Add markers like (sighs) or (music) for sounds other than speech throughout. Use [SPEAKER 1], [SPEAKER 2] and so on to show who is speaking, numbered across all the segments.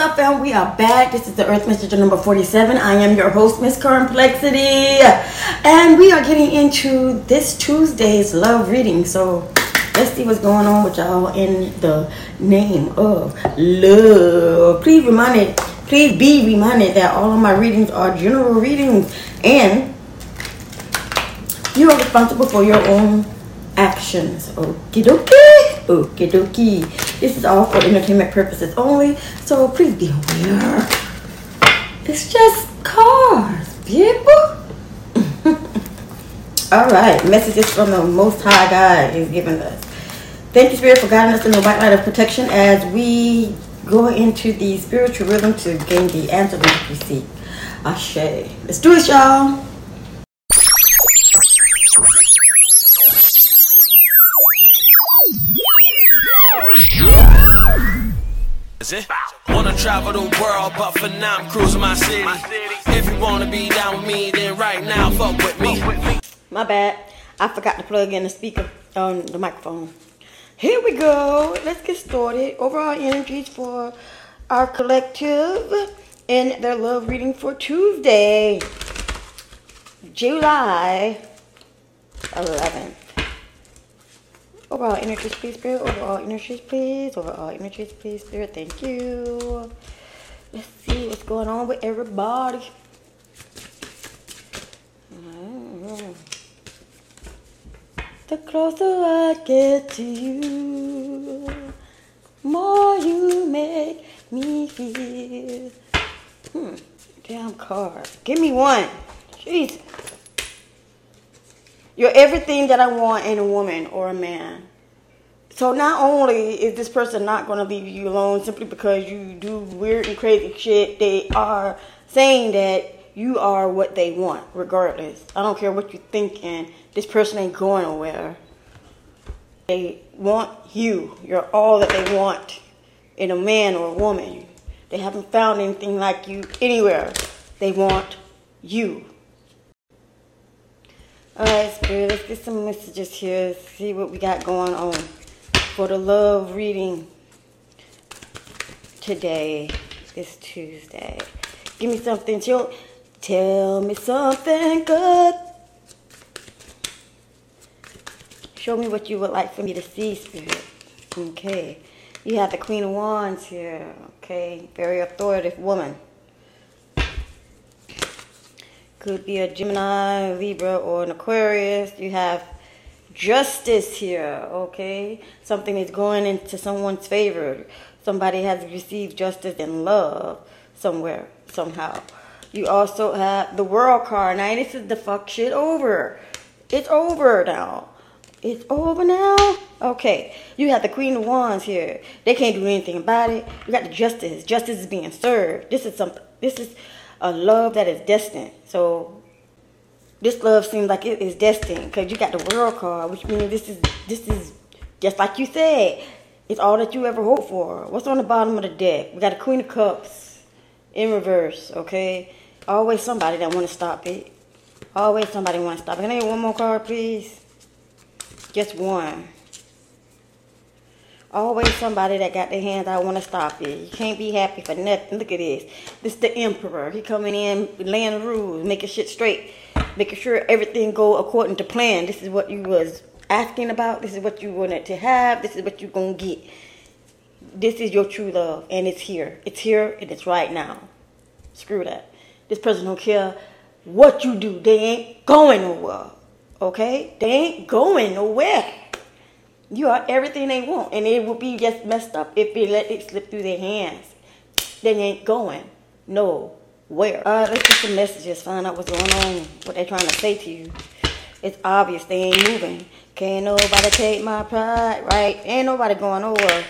[SPEAKER 1] up, fam? We are back. This is the Earth Messenger number 47. I am your host, Miss Karmplexity. And we are getting into this Tuesday's love reading. So let's see what's going on with y'all in the name of love. Please reminded, please be reminded that all of my readings are general readings and you are responsible for your own actions. Okie dokie. Okie dokie. This is all for entertainment purposes only, so please be aware. It's just cars, people. (laughs) all right, messages from the Most High God is giving us. Thank you, Spirit, for guiding us in the white light of protection as we go into the spiritual rhythm to gain the answer that we seek. Ashe. Let's do it, y'all.
[SPEAKER 2] It? Wanna travel the world, but for now I'm cruising my city. If you wanna be down with me, then right now fuck with me.
[SPEAKER 1] My bad. I forgot to plug in the speaker on the microphone. Here we go. Let's get started. Overall energies for our collective and their love reading for Tuesday, July 11th. Overall energies, please, Spirit. Overall energies, please. Overall energies, please, Spirit. Thank you. Let's see what's going on with everybody. The closer I get to you, more you make me feel. Hmm, damn card. Give me one. Jesus. You're everything that I want in a woman or a man. So not only is this person not going to leave you alone simply because you do weird and crazy shit, they are saying that you are what they want, regardless. I don't care what you're thinking. This person ain't going nowhere. They want you. You're all that they want in a man or a woman. They haven't found anything like you anywhere. They want you. Alright, Spirit, let's get some messages here. See what we got going on for the love reading today. It's Tuesday. Give me something chill. Tell me something good. Show me what you would like for me to see, Spirit. Okay. You have the Queen of Wands here. Okay. Very authoritative woman. Could be a Gemini, Libra, or an Aquarius. You have justice here, okay? Something is going into someone's favor. Somebody has received justice and love somewhere, somehow. You also have the world card. Now, this is the fuck shit over. It's over now. It's over now. Okay, you have the Queen of Wands here. They can't do anything about it. You got the justice. Justice is being served. This is something. This is a love that is destined. So this love seems like it is destined because you got the world card, which means this is this is just like you said. It's all that you ever hope for. What's on the bottom of the deck? We got a Queen of Cups in reverse. Okay, always somebody that want to stop it. Always somebody want to stop it. Can I get one more card, please? Just one. Always somebody that got their hands out want to stop it. You can't be happy for nothing. Look at this. This the emperor. He coming in, laying the rules, making shit straight, making sure everything go according to plan. This is what you was asking about. This is what you wanted to have. This is what you gonna get. This is your true love, and it's here. It's here, and it's right now. Screw that. This person don't care what you do. They ain't going nowhere. Okay? They ain't going nowhere. You are everything they want, and it would be just messed up if they let it slip through their hands. They ain't going nowhere. Right, let's get some messages, find out what's going on, what they're trying to say to you. It's obvious they ain't moving. Can't nobody take my pride, right? Ain't nobody going nowhere.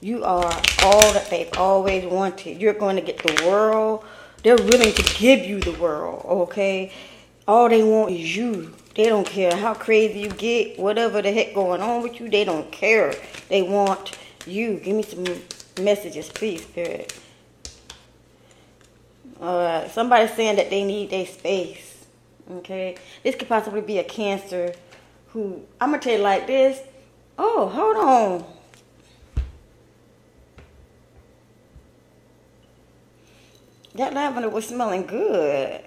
[SPEAKER 1] You are all that they've always wanted. You're going to get the world. They're willing to give you the world, okay? All they want is you. They don't care how crazy you get, whatever the heck going on with you, they don't care. They want you. Give me some messages, please, Spirit. Alright, somebody's saying that they need their space. Okay? This could possibly be a cancer who, I'm going to tell you like this. Oh, hold on. That lavender was smelling good.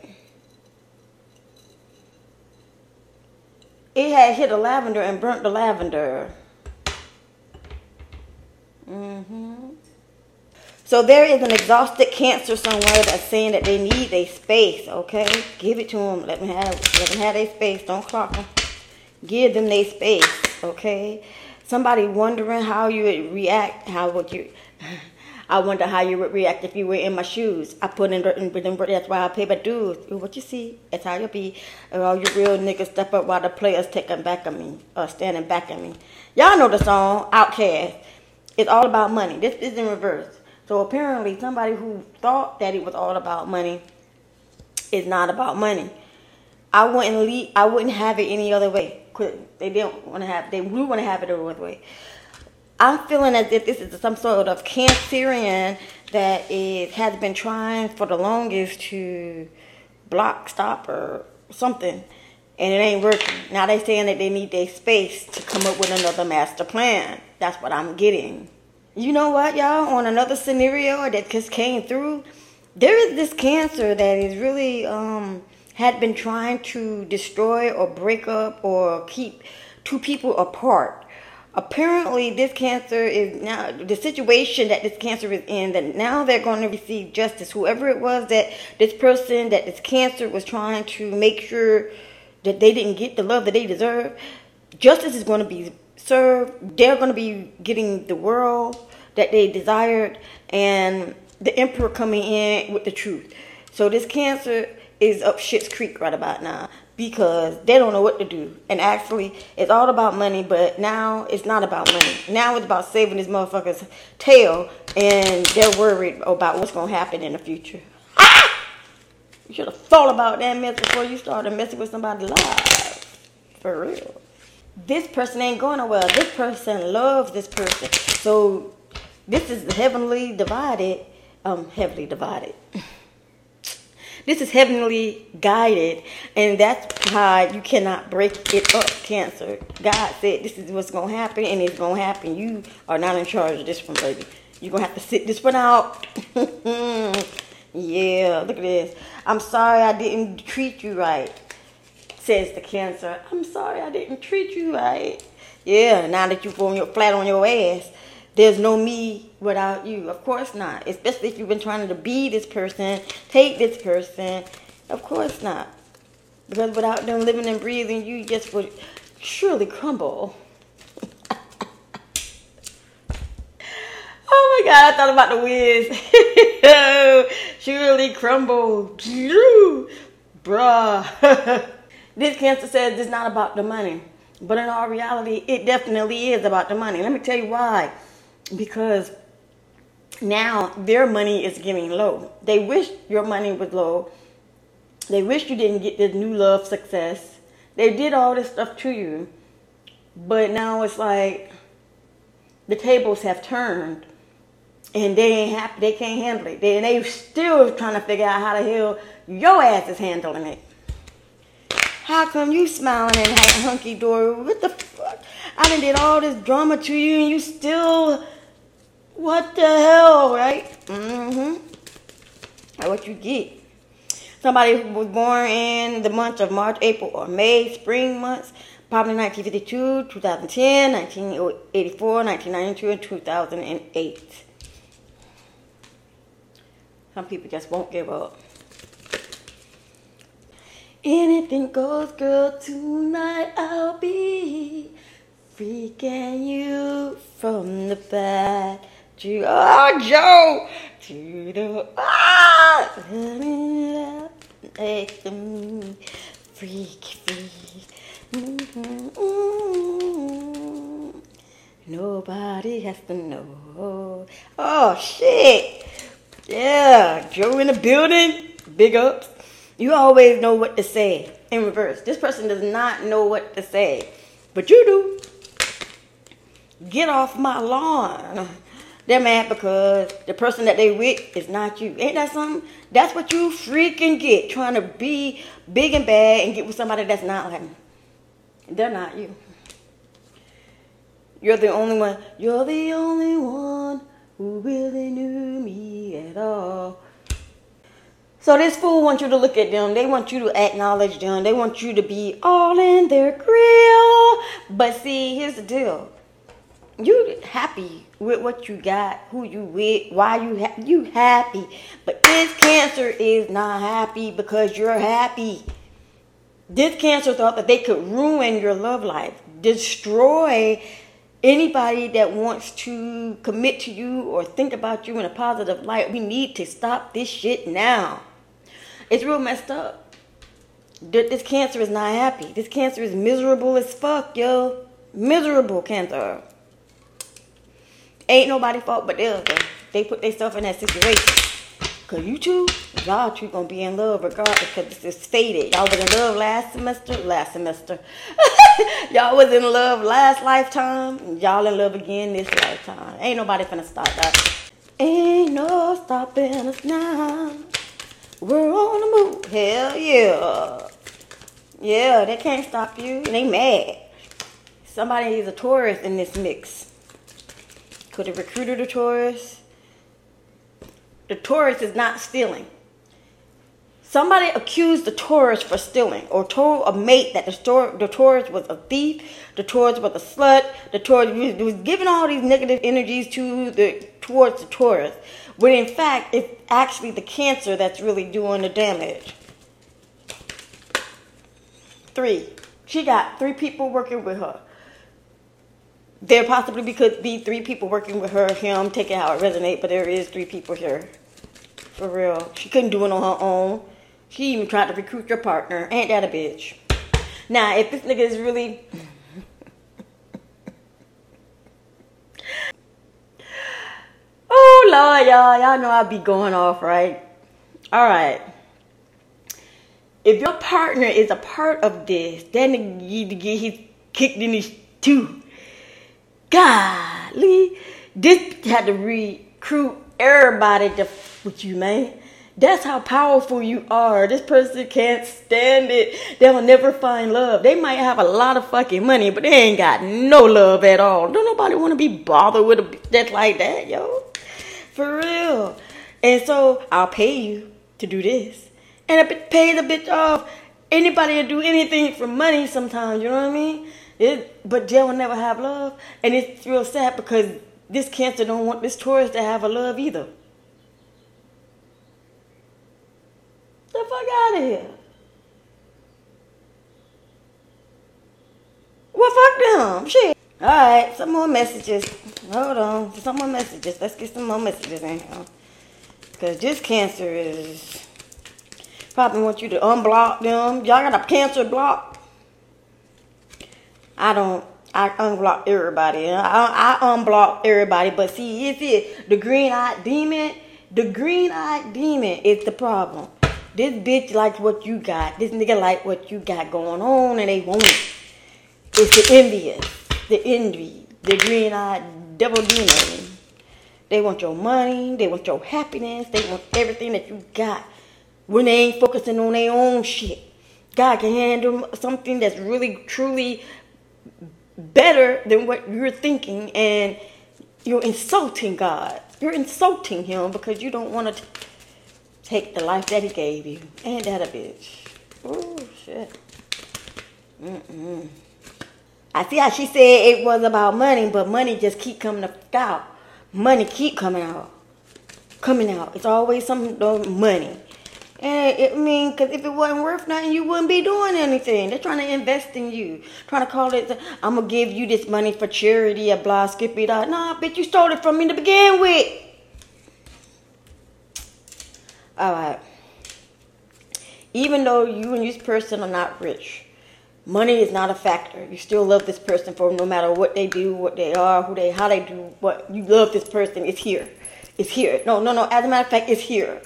[SPEAKER 1] It had hit a lavender and burnt the lavender. Mm-hmm. So there is an exhausted cancer somewhere that's saying that they need a space. Okay, give it to them. Let them have. Let them have their space. Don't clock them. Give them their space. Okay. Somebody wondering how you would react. How would you? (laughs) I wonder how you would react if you were in my shoes. I put in, in, in that's why I pay my dues. What you see, that's how you'll be. And all you real niggas step up while the players taking back at me, or standing back at me. Y'all know the song, OutKast. It's all about money. This is in reverse. So apparently somebody who thought that it was all about money is not about money. I wouldn't leave, I wouldn't have it any other way. They didn't want to have, they would want to have it another way. I'm feeling as if this is some sort of Cancerian that is, has been trying for the longest to block, stop, or something, and it ain't working. Now they saying that they need their space to come up with another master plan. That's what I'm getting. You know what, y'all? On another scenario that just came through, there is this cancer that is really um had been trying to destroy or break up or keep two people apart apparently this cancer is now the situation that this cancer is in that now they're going to receive justice. Whoever it was that this person that this cancer was trying to make sure that they didn't get the love that they deserve justice is going to be served. They're going to be getting the world that they desired and the emperor coming in with the truth. So this cancer is up shit's creek right about now because they don't know what to do. And actually, it's all about money, but now it's not about money. Now it's about saving this motherfucker's tail, and they're worried about what's going to happen in the future. Ah! You should have thought about that mess before you started messing with somebody's life. For real. This person ain't going nowhere. This person loves this person. So, this is heavenly divided. Um, heavily divided. (laughs) This is heavenly guided, and that's why you cannot break it up, Cancer. God said this is what's to happen, and it's to happen. You are not in charge of this one, baby. You're to have to sit this one out. (laughs) yeah, look at this. I'm sorry I didn't treat you right, says the Cancer. I'm sorry I didn't treat you right. Yeah, now that you're flat on your ass, there's no me without you. Of course not. Especially if you've been trying to be this person, take this person. Of course not. Because without them living and breathing, you just would surely crumble. (laughs) oh my God, I thought about the Wiz. (laughs) surely crumble. Bruh. (laughs) this cancer says it's not about the money. But in all reality, it definitely is about the money. Let me tell you why because now their money is getting low. They wish your money was low. They wish you didn't get this new love success. They did all this stuff to you. But now it's like the tables have turned and they ain't happy. They can't handle it. They, they still trying to figure out how the hell your ass is handling it. How come you smiling and hunky dory? What the fuck? I done did all this drama to you and you still what the hell, right? Mm-hmm. That's what you get. Somebody who was born in the months of March, April, or May, spring months, probably 1952, 2010, 1984, 1992, and 2008. Some people just won't give up. Anything goes, girl, tonight I'll be freaking you from the back to oh Joe the ah them freak freak. Nobody has to know. Oh shit! Yeah, Joe in the building. Big ups. You always know what to say. In reverse, this person does not know what to say, but you do. Get off my lawn. They're mad because the person that they with is not you. Ain't that something? That's what you freaking get. Trying to be big and bad and get with somebody that's not like them. They're not you. You're the only one. You're the only one who really knew me at all. So this fool wants you to look at them. They want you to acknowledge them. They want you to be all in their grill. But see, here's the deal. You happy with what you got, who you with, why you ha- you happy. But this cancer is not happy because you're happy. This cancer thought that they could ruin your love life, destroy anybody that wants to commit to you or think about you in a positive light. We need to stop this shit now. It's real messed up. This cancer is not happy. This cancer is miserable as fuck, yo. Miserable cancer. Ain't nobody fault but theirs. They put themselves in that situation. Cause you two, y'all two gonna be in love regardless because it's is faded. Y'all was in love last semester, last semester. (laughs) y'all was in love last lifetime. Y'all in love again this lifetime. Ain't nobody finna stop that. Ain't no stopping us now. We're on the move. Hell yeah. Yeah, they can't stop you. They mad. Somebody is a Taurus in this mix. Could have recruited a Taurus. The Taurus is not stealing. Somebody accused the Taurus for stealing or told a mate that the, Taurus, the Taurus was a thief, the Taurus was a slut, the Taurus was, was giving all these negative energies to the towards the Taurus. When in fact, it's actually the Cancer that's really doing the damage. Three. She got three people working with her. There possibly could be three people working with her, him, take it how it resonates, but there is three people here. For real. She couldn't do it on her own. She even tried to recruit your partner. Ain't that a bitch? Now, if this nigga is really. (laughs) oh, Lord, y'all. Y'all know I be going off, right? All right. If your partner is a part of this, then to get his kicked in his too. Golly. This had to recruit everybody to f with you, man. That's how powerful you are. This person can't stand it. They'll never find love. They might have a lot of fucking money, but they ain't got no love at all. Don't nobody want to be bothered with a bitch like that, yo. For real. And so I'll pay you to do this. And I pay the bitch off. Anybody will do anything for money sometimes, you know what I mean? It, but Jill will never have love. And it's real sad because this cancer don't want this Taurus to have a love either. The fuck out of here. Well, fuck them. Shit. All right, some more messages. Hold on, some more messages. Let's get some more messages in here. Cause this cancer is probably want you to unblock them. Y'all got a cancer block. I don't. I unblock everybody. I, I unblock everybody. But see, it's it. The green eyed demon. The green eyed demon is the problem. This bitch likes what you got. This nigga like what you got going on, and they want it. It's the envious, the envy, the green eyed devil demon. They want your money. They want your happiness. They want everything that you got. When they ain't focusing on their own shit, God can handle something that's really, truly better than what you're thinking, and you're insulting God. You're insulting Him because you don't want to take the life that he gave you. Ain't that a bitch? Oh, shit. Mm-mm. I see how she said it was about money, but money just keep coming out. Money keep coming out. Coming out. It's always something money. And it, I mean, because if it wasn't worth nothing, you wouldn't be doing anything. They're trying to invest in you. Trying to call it, I'm going to give you this money for charity, a blah, skippy, out. Nah, bitch, you stole it from me to begin with. All right. Even though you and this person are not rich, money is not a factor. You still love this person for no matter what they do, what they are, who they, how they do. What you love this person. It's here. It's here. No, no, no. As a matter of fact, it's here.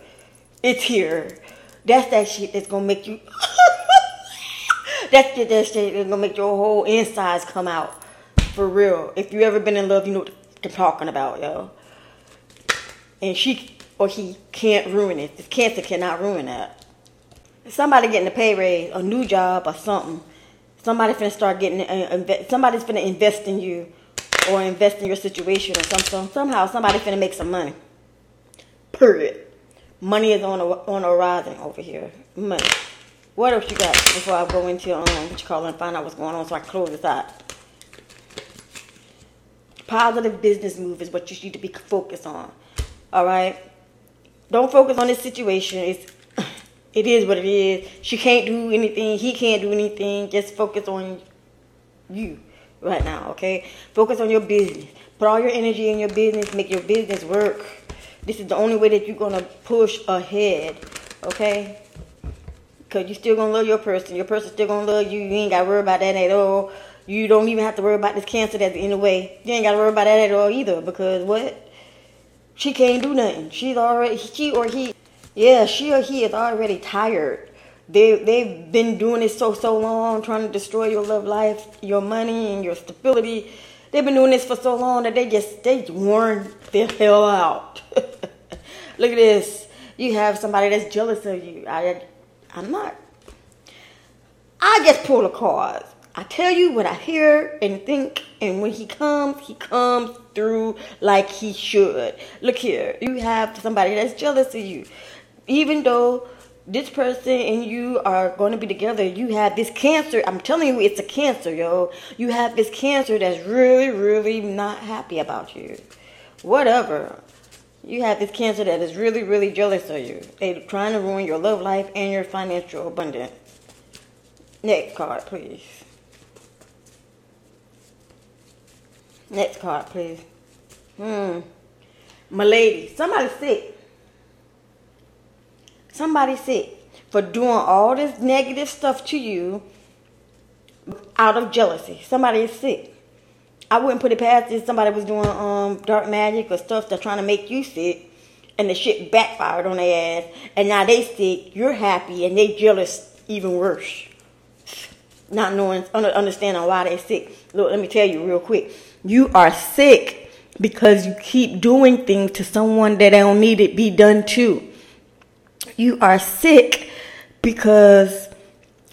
[SPEAKER 1] It's here. That's that shit that's gonna make you. (laughs) that's that, that shit that's gonna make your whole insides come out. For real. If you ever been in love, you know what I'm talking about, yo. And she or he can't ruin it. This cancer cannot ruin that. Somebody getting a pay raise, a new job, or something. Somebody finna start getting. Uh, somebody's finna invest in you, or invest in your situation, or something. Somehow, somebody finna make some money. Period. Money is on a on a rising over here. Money. What else you got before I go into um what you call and find out what's going on so I close this out? Positive business move is what you need to be focused on. All right. Don't focus on this situation. It's (clears throat) it is what it is. She can't do anything. He can't do anything. Just focus on you right now. Okay. Focus on your business. Put all your energy in your business. Make your business work. This is the only way that you're gonna push ahead. Okay. Cause you're still gonna love your person. Your person still gonna love you. You ain't gotta worry about that at all. You don't even have to worry about this cancer that's in the way. You ain't gotta worry about that at all either. Because what? She can't do nothing. She's already she or he. Yeah, she or he is already tired. They they've been doing this so so long, trying to destroy your love life, your money, and your stability. They've been doing this for so long that they just they worn the hell out. (laughs) Look at this. You have somebody that's jealous of you. I I'm not. I just pull the cards. I tell you what I hear and think, and when he comes, he comes through like he should. Look here, you have somebody that's jealous of you. Even though this person and you are going to be together, you have this cancer. I'm telling you, it's a cancer, yo. You have this cancer that's really, really not happy about you. Whatever. You have this cancer that is really, really jealous of you. They're trying to ruin your love life and your financial abundance. Next card, please. Next card, please. Hmm. My lady, somebody sick. Somebody sick for doing all this negative stuff to you out of jealousy. Somebody is sick. I wouldn't put it past if somebody was doing um dark magic or stuff that's trying to make you sick and the shit backfired on their ass and now they sick, you're happy and they jealous even worse. Not knowing understanding why they sick. Look, let me tell you real quick. You are sick because you keep doing things to someone that don't need it be done to. You are sick because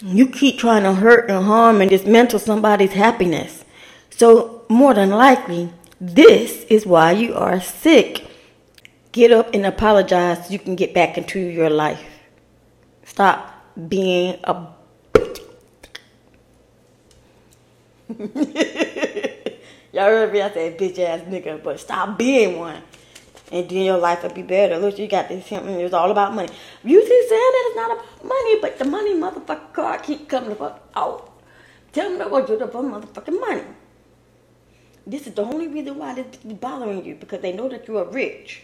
[SPEAKER 1] you keep trying to hurt and harm and dismantle somebody's happiness. So more than likely, this is why you are sick. Get up and apologize so you can get back into your life. Stop being a (laughs) Y'all heard me, I said bitch ass nigga, but stop being one. And then your life will be better. Look, you got this him it's all about money. You see saying that it's not about money, but the money motherfucker car keep coming the fuck out. Tell me what you're the motherfucking money. This is the only reason why this is bothering you because they know that you are rich.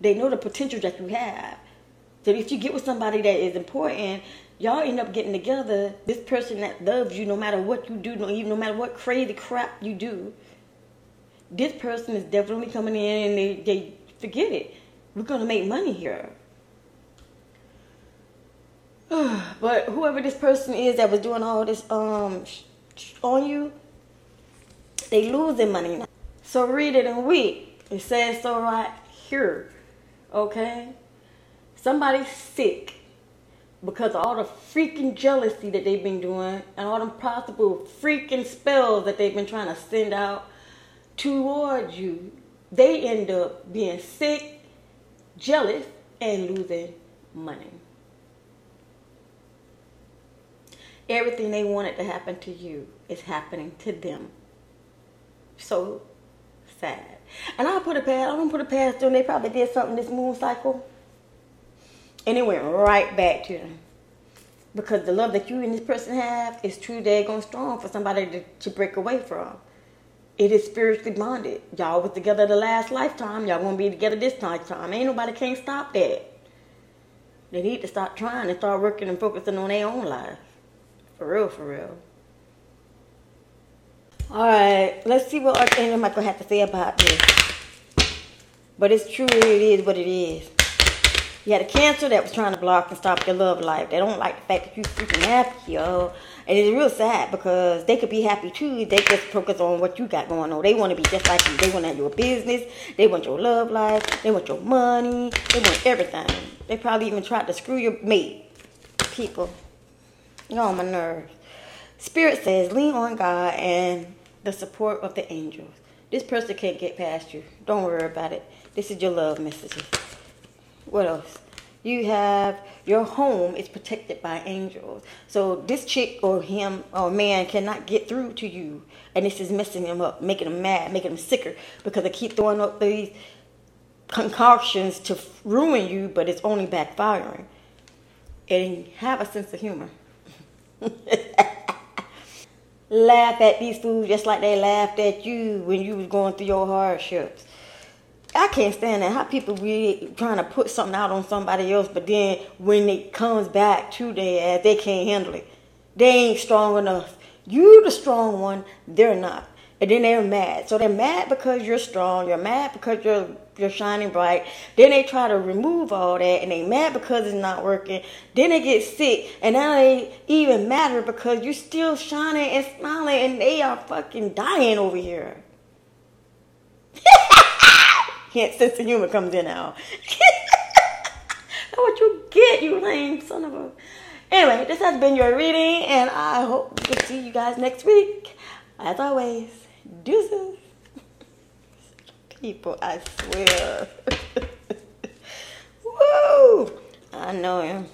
[SPEAKER 1] They know the potential that you have. So if you get with somebody that is important, y'all end up getting together. This person that loves you, no matter what you do, no, even no matter what crazy crap you do, this person is definitely coming in and they, they forget it. We're gonna make money here. (sighs) but whoever this person is that was doing all this um on you, they losing money now. So read it and weep. It says so right here. Okay? Somebody's sick because all the freaking jealousy that they've been doing and all the possible freaking spells that they've been trying to send out towards you. They end up being sick, jealous, and losing money. Everything they wanted to happen to you is happening to them so sad. And I put a past, I don't put a past them. They probably did something this moon cycle. And it went right back to them. Because the love that you and this person have is true daggone strong for somebody to, to break away from. It is spiritually bonded. Y'all was together the last lifetime. Y'all gonna be together this lifetime. Ain't nobody can't stop that. They need to start trying and start working and focusing on their own life. For real, for real. All right, let's see what Archangel Michael had to say about this. But it's true, it is what it is. You had a cancer that was trying to block and stop your love life. They don't like the fact that you're freaking happy, yo. And it's real sad because they could be happy too. They just focus on what you got going on. They want to be just like you. They want to have your business. They want your love life. They want your money. They want everything. They probably even tried to screw your mate. People. You're on my nerves. Spirit says, lean on God and the support of the angels. This person can't get past you. Don't worry about it. This is your love messages. What else? You have your home is protected by angels. So this chick or him or man cannot get through to you, and this is messing them up, making them mad, making them sicker because they keep throwing up these concoctions to ruin you, but it's only backfiring. And have a sense of humor. (laughs) Laugh at these fools just like they laughed at you when you was going through your hardships. I can't stand that. How people be trying to put something out on somebody else, but then when it comes back to their ass, they can't handle it. They ain't strong enough. You the strong one, they're not. And then they're mad. So they're mad because you're strong. You're mad because you're you're shining bright. Then they try to remove all that, and they mad because it's not working. Then they get sick, and now they even matter because you're still shining and smiling, and they are fucking dying over here. (laughs) Hence, sense of humor comes in now. (laughs) What you get, you lame son of a. Anyway, this has been your reading, and I hope to see you guys next week. As always, deuces. People, I swear. (laughs) Woo! I know him.